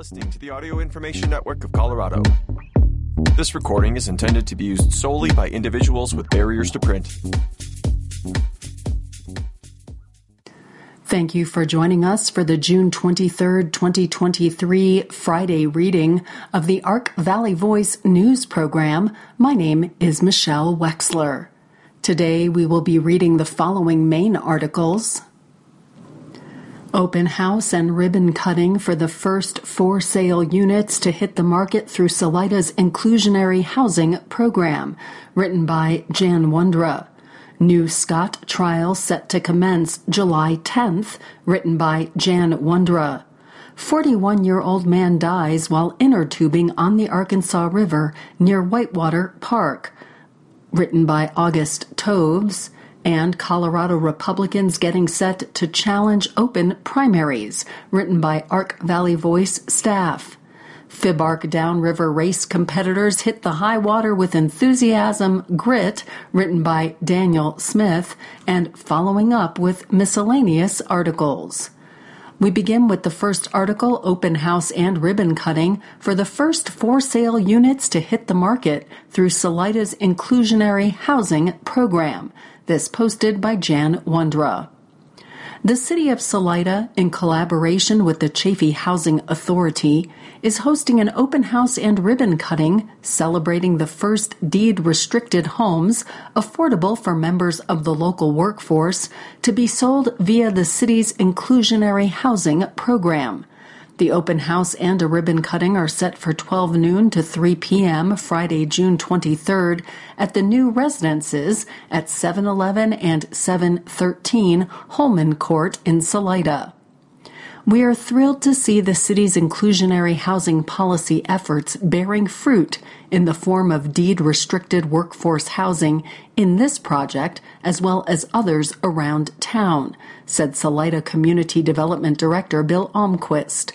Listening to the Audio Information Network of Colorado. This recording is intended to be used solely by individuals with barriers to print. Thank you for joining us for the June 23rd, 2023 Friday reading of the Ark Valley Voice news program. My name is Michelle Wexler. Today we will be reading the following main articles. Open house and ribbon cutting for the first for sale units to hit the market through Salida's inclusionary housing program, written by Jan Wondra. New Scott trial set to commence July 10th, written by Jan Wondra. 41 year old man dies while inner tubing on the Arkansas River near Whitewater Park, written by August Toves and Colorado Republicans getting set to challenge open primaries, written by Ark Valley Voice staff. FIBARK downriver race competitors hit the high water with enthusiasm, grit, written by Daniel Smith, and following up with miscellaneous articles. We begin with the first article, Open House and Ribbon Cutting, for the first for sale units to hit the market through Salida's Inclusionary Housing Program. This posted by Jan Wondra. The City of Salida, in collaboration with the Chaffee Housing Authority, is hosting an open house and ribbon cutting celebrating the first deed restricted homes affordable for members of the local workforce to be sold via the city's inclusionary housing program. The open house and a ribbon cutting are set for 12 noon to 3 p.m. Friday, June 23rd at the new residences at 711 and 713 Holman Court in Salida. We are thrilled to see the city's inclusionary housing policy efforts bearing fruit in the form of deed restricted workforce housing in this project as well as others around town, said Salida Community Development Director Bill Almquist.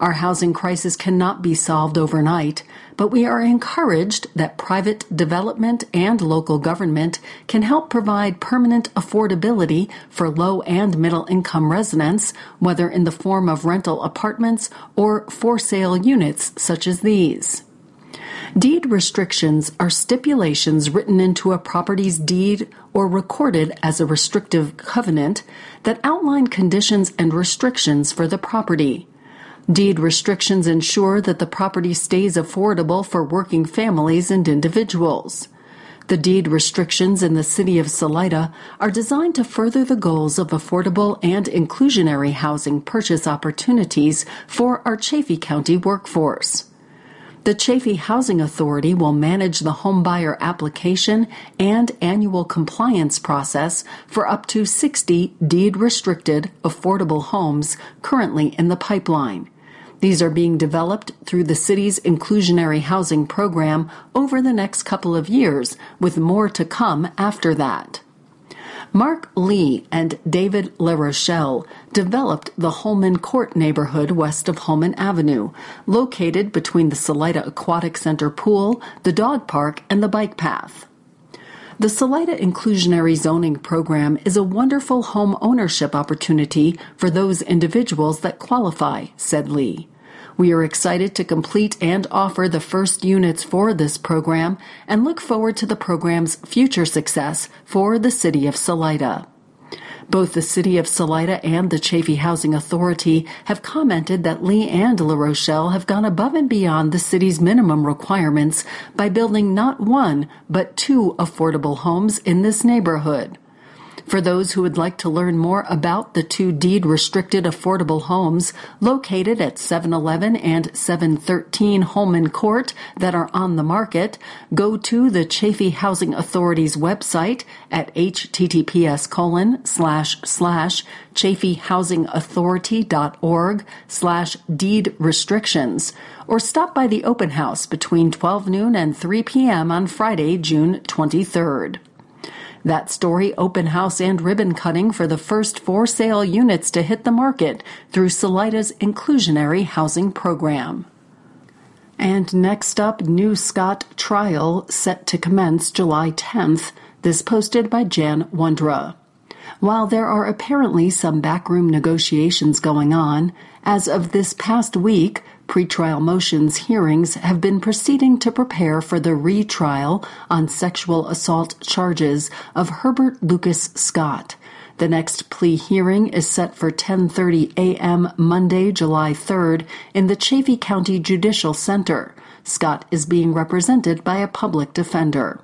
Our housing crisis cannot be solved overnight, but we are encouraged that private development and local government can help provide permanent affordability for low and middle income residents, whether in the form of rental apartments or for sale units such as these. Deed restrictions are stipulations written into a property's deed or recorded as a restrictive covenant that outline conditions and restrictions for the property. Deed restrictions ensure that the property stays affordable for working families and individuals. The deed restrictions in the city of Salida are designed to further the goals of affordable and inclusionary housing purchase opportunities for our Chaffee County workforce. The Chaffee Housing Authority will manage the homebuyer application and annual compliance process for up to 60 deed restricted affordable homes currently in the pipeline. These are being developed through the city's inclusionary housing program over the next couple of years, with more to come after that. Mark Lee and David LaRochelle developed the Holman Court neighborhood west of Holman Avenue, located between the Salida Aquatic Center pool, the dog park, and the bike path. The Salida Inclusionary Zoning Program is a wonderful home ownership opportunity for those individuals that qualify, said Lee. We are excited to complete and offer the first units for this program and look forward to the program's future success for the City of Salida. Both the City of Salida and the Chaffee Housing Authority have commented that Lee and La Rochelle have gone above and beyond the city's minimum requirements by building not one, but two affordable homes in this neighborhood. For those who would like to learn more about the two deed restricted affordable homes located at 711 and 713 Holman Court that are on the market, go to the Chaffee Housing Authority's website at https colon slash slash chaffeehousingauthority.org slash deed restrictions or stop by the open house between 12 noon and 3 p.m. on Friday, June 23rd. That story, open house and ribbon cutting for the first for sale units to hit the market through Salida's inclusionary housing program. And next up, New Scott trial set to commence July 10th. This posted by Jan Wondra. While there are apparently some backroom negotiations going on, as of this past week, Pretrial motions hearings have been proceeding to prepare for the retrial on sexual assault charges of Herbert Lucas Scott. The next plea hearing is set for 10:30 a.m. Monday, July 3rd in the Chaffee County Judicial Center. Scott is being represented by a public defender.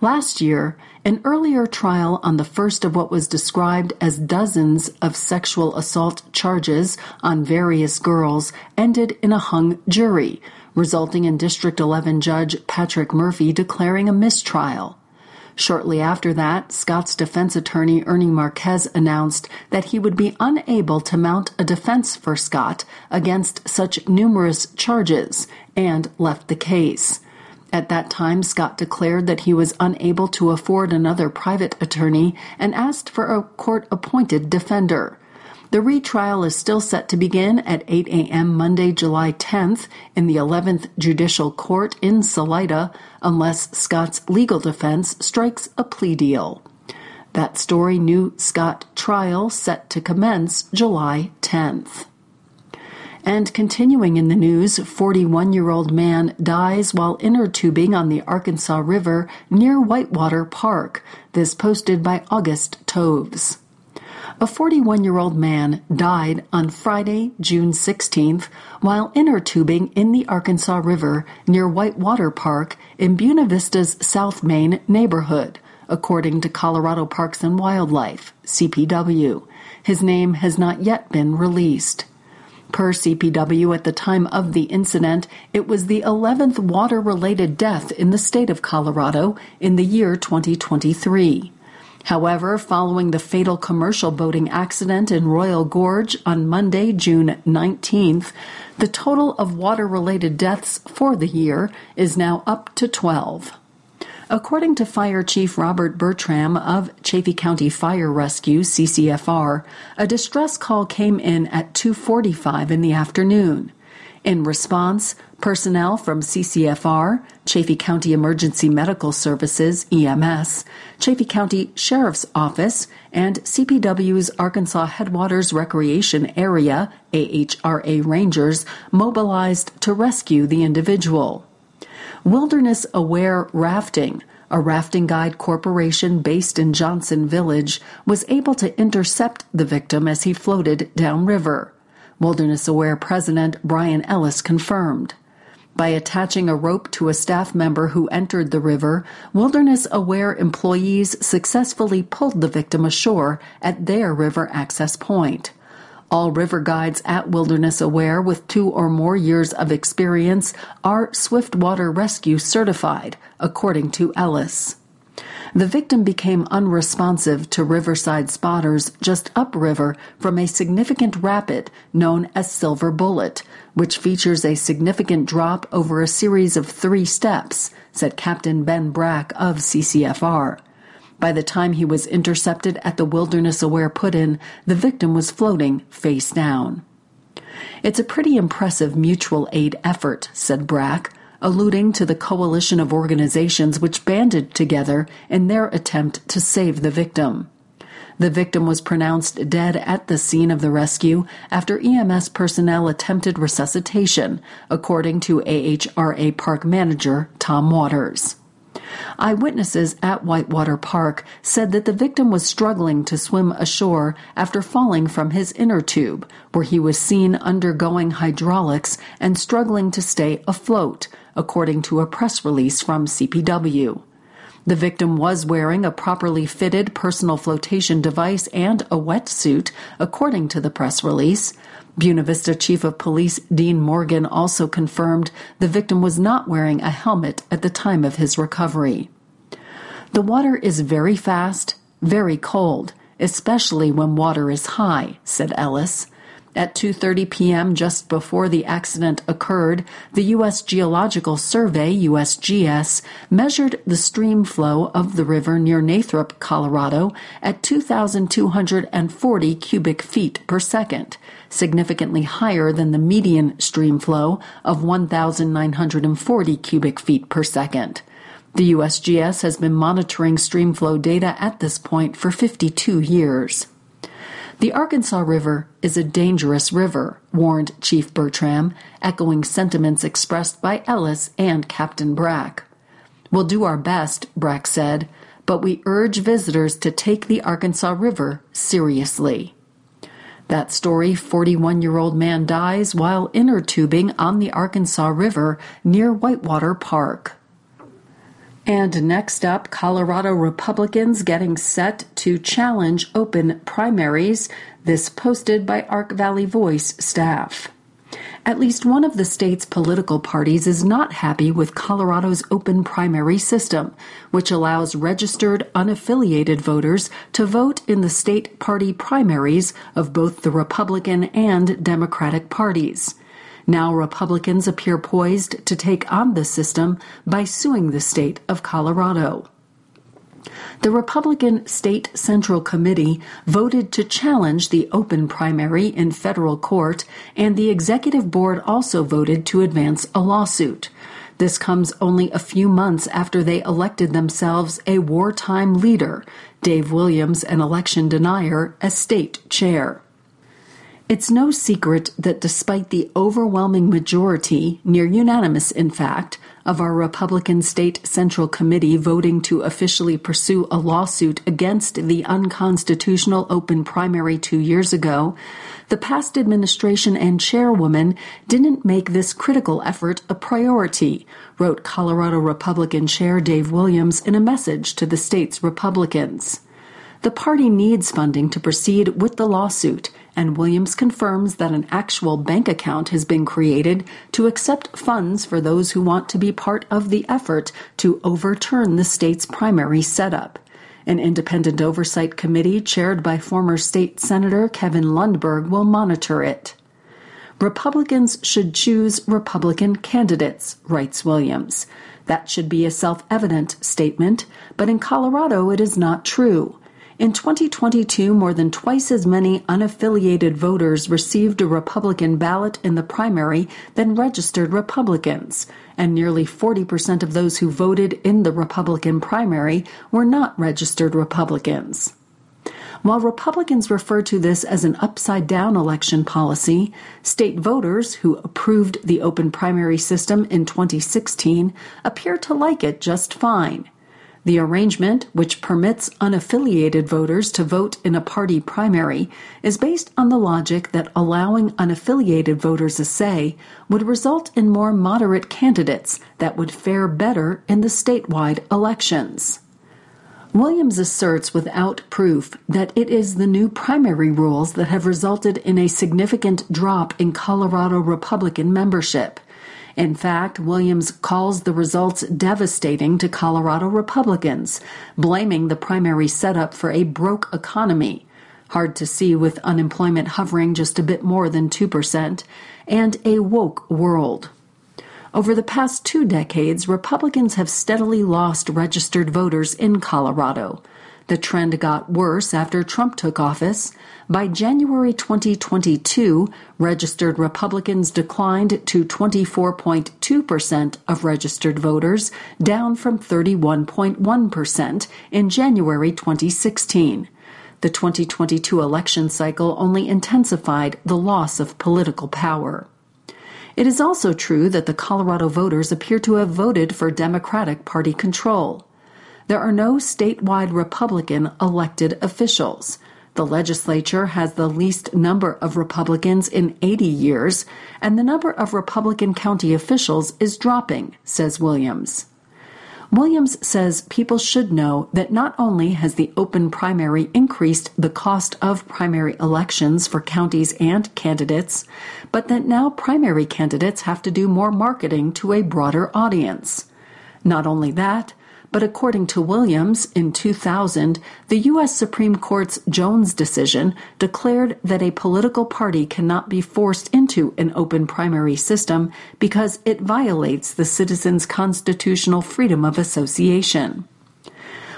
Last year, an earlier trial on the first of what was described as dozens of sexual assault charges on various girls ended in a hung jury, resulting in District 11 Judge Patrick Murphy declaring a mistrial. Shortly after that, Scott's defense attorney Ernie Marquez announced that he would be unable to mount a defense for Scott against such numerous charges and left the case. At that time, Scott declared that he was unable to afford another private attorney and asked for a court appointed defender. The retrial is still set to begin at 8 a.m. Monday, July 10th in the 11th Judicial Court in Salida unless Scott's legal defense strikes a plea deal. That story new Scott trial set to commence July 10th. And continuing in the news, 41 year old man dies while inner tubing on the Arkansas River near Whitewater Park. This posted by August Toves. A 41 year old man died on Friday, June 16th, while inner tubing in the Arkansas River near Whitewater Park in Buena Vista's South Main neighborhood, according to Colorado Parks and Wildlife, CPW. His name has not yet been released. Per CPW, at the time of the incident, it was the 11th water related death in the state of Colorado in the year 2023. However, following the fatal commercial boating accident in Royal Gorge on Monday, June 19th, the total of water related deaths for the year is now up to 12. According to Fire Chief Robert Bertram of Chaffee County Fire Rescue CCFR, a distress call came in at 2:45 in the afternoon. In response, personnel from CCFR, Chaffee County Emergency Medical Services, EMS, Chaffee County Sheriff's Office, and CPW's Arkansas Headwaters Recreation Area, AHRA Rangers, mobilized to rescue the individual. Wilderness Aware Rafting, a rafting guide corporation based in Johnson Village, was able to intercept the victim as he floated downriver. Wilderness Aware President Brian Ellis confirmed. By attaching a rope to a staff member who entered the river, Wilderness Aware employees successfully pulled the victim ashore at their river access point. All river guides at Wilderness Aware with two or more years of experience are Swiftwater Rescue certified, according to Ellis. The victim became unresponsive to riverside spotters just upriver from a significant rapid known as Silver Bullet, which features a significant drop over a series of three steps, said Captain Ben Brack of CCFR. By the time he was intercepted at the Wilderness Aware put in, the victim was floating face down. It's a pretty impressive mutual aid effort, said Brack alluding to the coalition of organizations which banded together in their attempt to save the victim. The victim was pronounced dead at the scene of the rescue after EMS personnel attempted resuscitation, according to AHRA park manager Tom Waters. Eyewitnesses at Whitewater Park said that the victim was struggling to swim ashore after falling from his inner tube, where he was seen undergoing hydraulics and struggling to stay afloat, according to a press release from CPW. The victim was wearing a properly fitted personal flotation device and a wetsuit, according to the press release. Buena Vista Chief of Police Dean Morgan also confirmed the victim was not wearing a helmet at the time of his recovery. The water is very fast, very cold, especially when water is high, said Ellis. At 2:30 p.m. just before the accident occurred, the US Geological Survey USGS measured the stream flow of the river near Nathrop, Colorado at 2240 cubic feet per second, significantly higher than the median stream flow of 1940 cubic feet per second. The USGS has been monitoring stream flow data at this point for 52 years. The Arkansas River is a dangerous river, warned Chief Bertram, echoing sentiments expressed by Ellis and Captain Brack. We'll do our best, Brack said, but we urge visitors to take the Arkansas River seriously. That story 41 year old man dies while inner tubing on the Arkansas River near Whitewater Park. And next up, Colorado Republicans getting set to challenge open primaries. This posted by Ark Valley Voice staff. At least one of the state's political parties is not happy with Colorado's open primary system, which allows registered unaffiliated voters to vote in the state party primaries of both the Republican and Democratic parties. Now, Republicans appear poised to take on the system by suing the state of Colorado. The Republican State Central Committee voted to challenge the open primary in federal court, and the executive board also voted to advance a lawsuit. This comes only a few months after they elected themselves a wartime leader, Dave Williams, an election denier, as state chair. It's no secret that despite the overwhelming majority, near unanimous in fact, of our Republican State Central Committee voting to officially pursue a lawsuit against the unconstitutional open primary two years ago, the past administration and chairwoman didn't make this critical effort a priority, wrote Colorado Republican Chair Dave Williams in a message to the state's Republicans. The party needs funding to proceed with the lawsuit and Williams confirms that an actual bank account has been created to accept funds for those who want to be part of the effort to overturn the state's primary setup. An independent oversight committee chaired by former state senator Kevin Lundberg will monitor it. Republicans should choose Republican candidates, writes Williams. That should be a self evident statement, but in Colorado it is not true. In 2022, more than twice as many unaffiliated voters received a Republican ballot in the primary than registered Republicans, and nearly 40% of those who voted in the Republican primary were not registered Republicans. While Republicans refer to this as an upside down election policy, state voters who approved the open primary system in 2016 appear to like it just fine. The arrangement, which permits unaffiliated voters to vote in a party primary, is based on the logic that allowing unaffiliated voters a say would result in more moderate candidates that would fare better in the statewide elections. Williams asserts without proof that it is the new primary rules that have resulted in a significant drop in Colorado Republican membership. In fact, Williams calls the results devastating to Colorado Republicans, blaming the primary setup for a broke economy. Hard to see with unemployment hovering just a bit more than 2%, and a woke world. Over the past two decades, Republicans have steadily lost registered voters in Colorado. The trend got worse after Trump took office. By January 2022, registered Republicans declined to 24.2% of registered voters, down from 31.1% in January 2016. The 2022 election cycle only intensified the loss of political power. It is also true that the Colorado voters appear to have voted for Democratic Party control there are no statewide Republican elected officials. The legislature has the least number of Republicans in 80 years, and the number of Republican county officials is dropping, says Williams. Williams says people should know that not only has the open primary increased the cost of primary elections for counties and candidates, but that now primary candidates have to do more marketing to a broader audience. Not only that, but according to Williams, in 2000, the U.S. Supreme Court's Jones decision declared that a political party cannot be forced into an open primary system because it violates the citizen's constitutional freedom of association.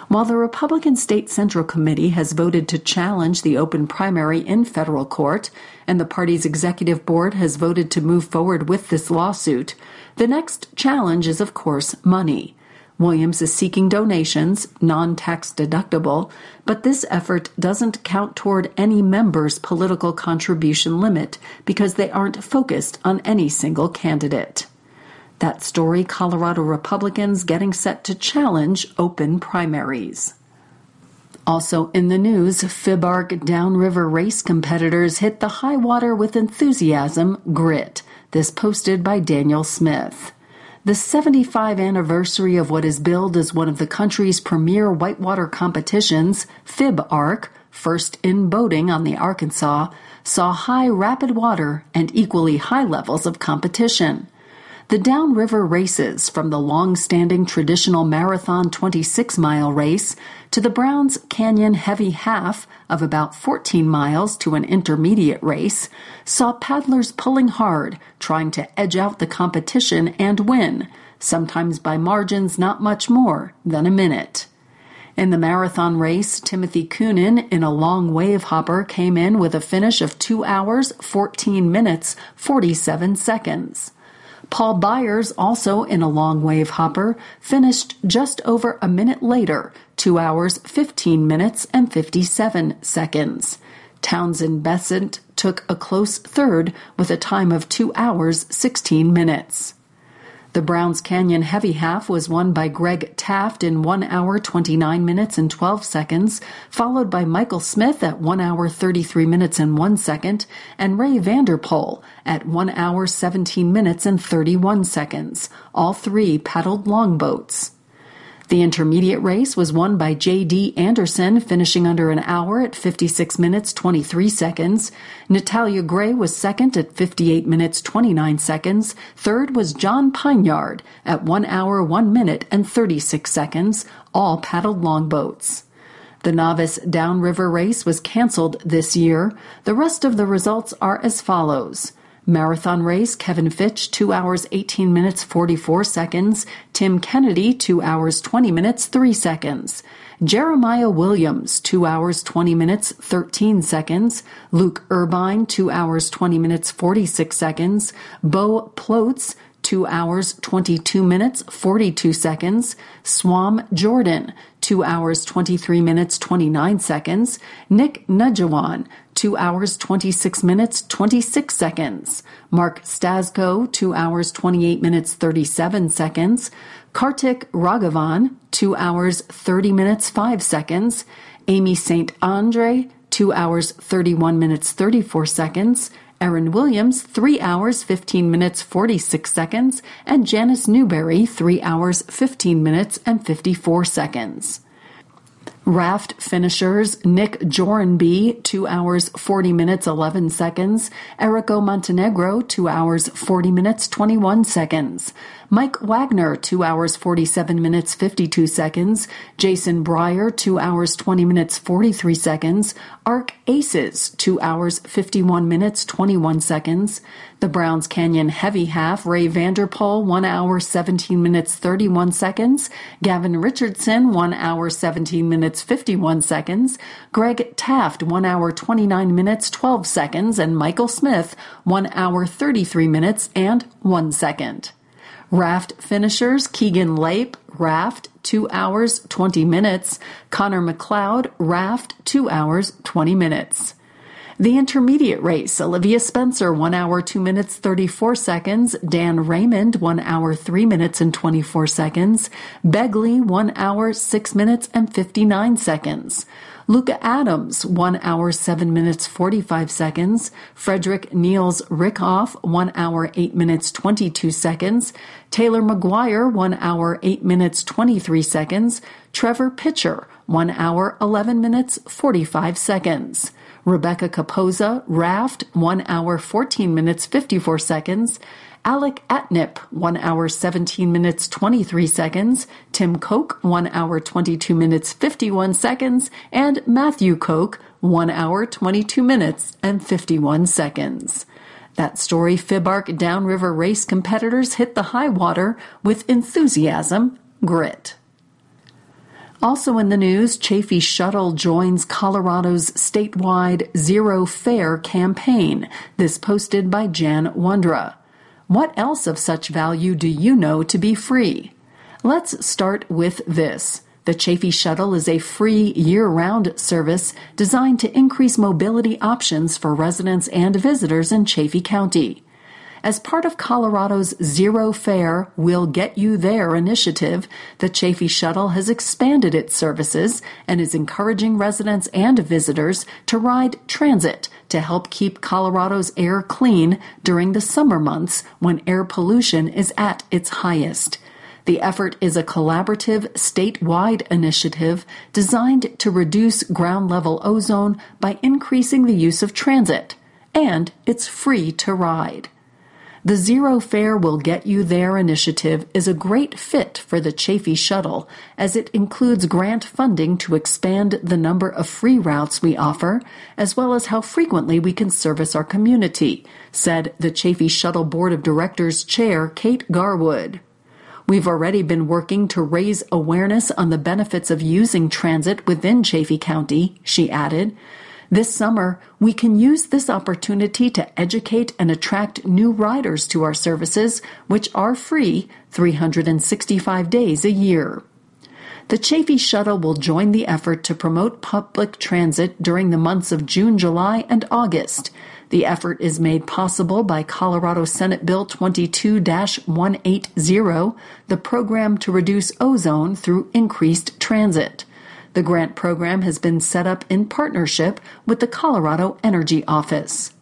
While the Republican State Central Committee has voted to challenge the open primary in federal court, and the party's executive board has voted to move forward with this lawsuit, the next challenge is, of course, money. Williams is seeking donations, non tax deductible, but this effort doesn't count toward any member's political contribution limit because they aren't focused on any single candidate. That story Colorado Republicans getting set to challenge open primaries. Also in the news, FIBArk downriver race competitors hit the high water with enthusiasm, grit. This posted by Daniel Smith. The 75 anniversary of what is billed as one of the country's premier whitewater competitions, FIB FIBArk, first in boating on the Arkansas, saw high rapid water and equally high levels of competition. The downriver races, from the long standing traditional marathon 26 mile race to the Browns Canyon heavy half of about 14 miles to an intermediate race, saw paddlers pulling hard, trying to edge out the competition and win, sometimes by margins not much more than a minute. In the marathon race, Timothy Coonan in a long wave hopper came in with a finish of 2 hours, 14 minutes, 47 seconds. Paul Byers, also in a long wave hopper, finished just over a minute later, 2 hours 15 minutes and 57 seconds. Townsend Besant took a close third with a time of 2 hours 16 minutes. The Browns Canyon heavy half was won by Greg Taft in 1 hour 29 minutes and 12 seconds, followed by Michael Smith at 1 hour 33 minutes and 1 second, and Ray Vanderpool at 1 hour 17 minutes and 31 seconds. All three paddled longboats. The intermediate race was won by J.D. Anderson, finishing under an hour at 56 minutes 23 seconds. Natalia Gray was second at 58 minutes 29 seconds. Third was John Pineyard at 1 hour 1 minute and 36 seconds, all paddled longboats. The novice downriver race was canceled this year. The rest of the results are as follows. Marathon race, Kevin Fitch, 2 hours 18 minutes 44 seconds. Tim Kennedy, 2 hours 20 minutes 3 seconds. Jeremiah Williams, 2 hours 20 minutes 13 seconds. Luke Urbine, 2 hours 20 minutes 46 seconds. Bo Plotz, 2 hours 22 minutes 42 seconds. Swam Jordan, 2 hours 23 minutes 29 seconds. Nick Najawan, 2 hours 26 minutes 26 seconds. Mark Stasko, 2 hours 28 minutes 37 seconds. Kartik Raghavan, 2 hours 30 minutes 5 seconds. Amy St. Andre, 2 hours 31 minutes 34 seconds. Erin Williams, 3 hours 15 minutes 46 seconds, and Janice Newberry, 3 hours 15 minutes and 54 seconds. Raft finishers Nick Jorenby, 2 hours 40 minutes 11 seconds. Erico Montenegro, 2 hours 40 minutes 21 seconds. Mike Wagner, 2 hours 47 minutes 52 seconds. Jason Breyer, 2 hours 20 minutes 43 seconds. Arc Aces, 2 hours 51 minutes 21 seconds. The Browns Canyon Heavy Half, Ray Vanderpool, 1 hour 17 minutes 31 seconds. Gavin Richardson, 1 hour 17 minutes 51 seconds. Greg Taft, 1 hour 29 minutes 12 seconds. And Michael Smith, 1 hour 33 minutes and 1 second. Raft finishers Keegan Lape, Raft, 2 hours 20 minutes. Connor McLeod, Raft, 2 hours 20 minutes. The intermediate race, Olivia Spencer, 1 hour 2 minutes 34 seconds. Dan Raymond, 1 hour 3 minutes and 24 seconds. Begley, 1 hour 6 minutes and 59 seconds. Luca Adams, 1 hour 7 minutes 45 seconds. Frederick Niels Rickhoff, 1 hour 8 minutes 22 seconds. Taylor McGuire, 1 hour 8 minutes 23 seconds. Trevor Pitcher, 1 hour 11 minutes 45 seconds. Rebecca Capoza, Raft, 1 hour 14 minutes 54 seconds. Alec Atnip, 1 hour 17 minutes 23 seconds, Tim Koch, 1 hour 22 minutes 51 seconds, and Matthew Koch, 1 hour 22 minutes and 51 seconds. That story FIBArk downriver race competitors hit the high water with enthusiasm, grit. Also in the news, Chaffee Shuttle joins Colorado's statewide Zero Fare campaign. This posted by Jan Wondra. What else of such value do you know to be free? Let's start with this. The Chaffee Shuttle is a free year round service designed to increase mobility options for residents and visitors in Chaffee County. As part of Colorado's Zero Fare We'll Get You There initiative, the Chaffee Shuttle has expanded its services and is encouraging residents and visitors to ride transit to help keep Colorado's air clean during the summer months when air pollution is at its highest. The effort is a collaborative statewide initiative designed to reduce ground level ozone by increasing the use of transit. And it's free to ride. The Zero Fare Will Get You There initiative is a great fit for the Chaffee Shuttle as it includes grant funding to expand the number of free routes we offer, as well as how frequently we can service our community, said the Chaffee Shuttle Board of Directors Chair Kate Garwood. We've already been working to raise awareness on the benefits of using transit within Chaffee County, she added. This summer, we can use this opportunity to educate and attract new riders to our services, which are free 365 days a year. The Chaffee Shuttle will join the effort to promote public transit during the months of June, July, and August. The effort is made possible by Colorado Senate Bill 22 180, the program to reduce ozone through increased transit. The grant program has been set up in partnership with the Colorado Energy Office.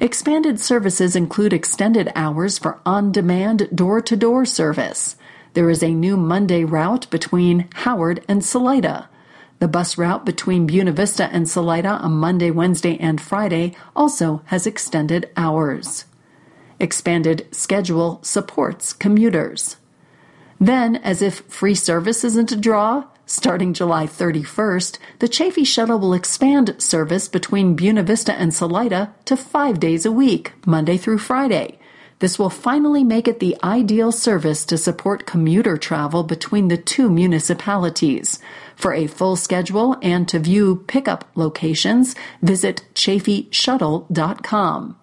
Expanded services include extended hours for on demand door to door service. There is a new Monday route between Howard and Salida. The bus route between Buena Vista and Salida on Monday, Wednesday, and Friday also has extended hours. Expanded schedule supports commuters. Then, as if free service isn't a draw, starting July 31st, the Chaffee Shuttle will expand service between Buena Vista and Salida to five days a week, Monday through Friday. This will finally make it the ideal service to support commuter travel between the two municipalities. For a full schedule and to view pickup locations, visit chaffeeshuttle.com.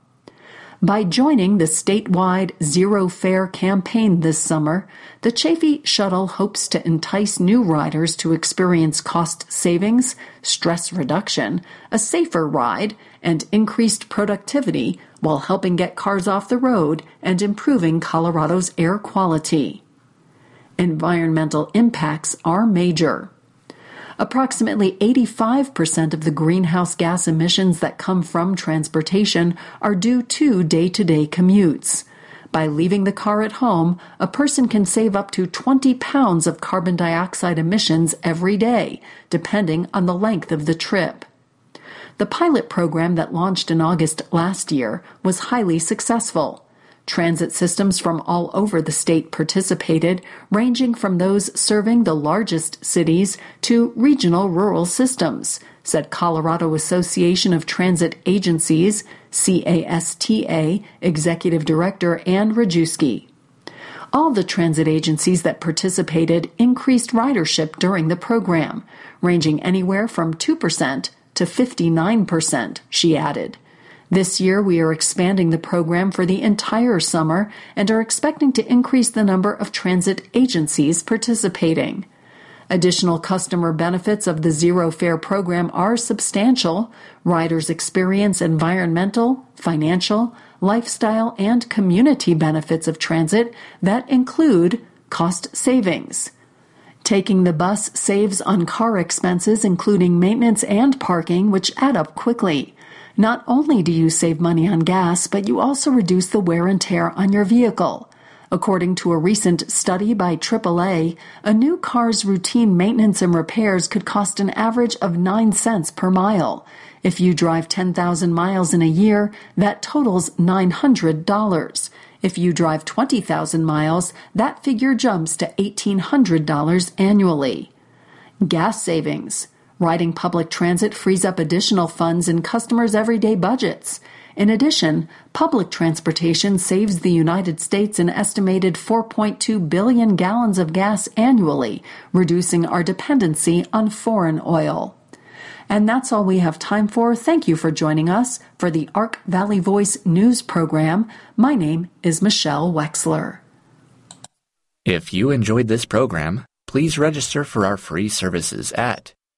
By joining the statewide Zero Fare campaign this summer, the Chaffee Shuttle hopes to entice new riders to experience cost savings, stress reduction, a safer ride, and increased productivity while helping get cars off the road and improving Colorado's air quality. Environmental impacts are major. Approximately 85% of the greenhouse gas emissions that come from transportation are due to day to day commutes. By leaving the car at home, a person can save up to 20 pounds of carbon dioxide emissions every day, depending on the length of the trip. The pilot program that launched in August last year was highly successful. Transit systems from all over the state participated, ranging from those serving the largest cities to regional rural systems, said Colorado Association of Transit Agencies, CASTA, Executive Director Ann Rajewski. All the transit agencies that participated increased ridership during the program, ranging anywhere from 2% to 59%, she added. This year, we are expanding the program for the entire summer and are expecting to increase the number of transit agencies participating. Additional customer benefits of the Zero Fare program are substantial. Riders experience environmental, financial, lifestyle, and community benefits of transit that include cost savings. Taking the bus saves on car expenses, including maintenance and parking, which add up quickly. Not only do you save money on gas, but you also reduce the wear and tear on your vehicle. According to a recent study by AAA, a new car's routine maintenance and repairs could cost an average of 9 cents per mile. If you drive 10,000 miles in a year, that totals $900. If you drive 20,000 miles, that figure jumps to $1,800 annually. Gas savings. Riding public transit frees up additional funds in customers' everyday budgets. In addition, public transportation saves the United States an estimated 4.2 billion gallons of gas annually, reducing our dependency on foreign oil. And that's all we have time for. Thank you for joining us for the Ark Valley Voice news program. My name is Michelle Wexler. If you enjoyed this program, please register for our free services at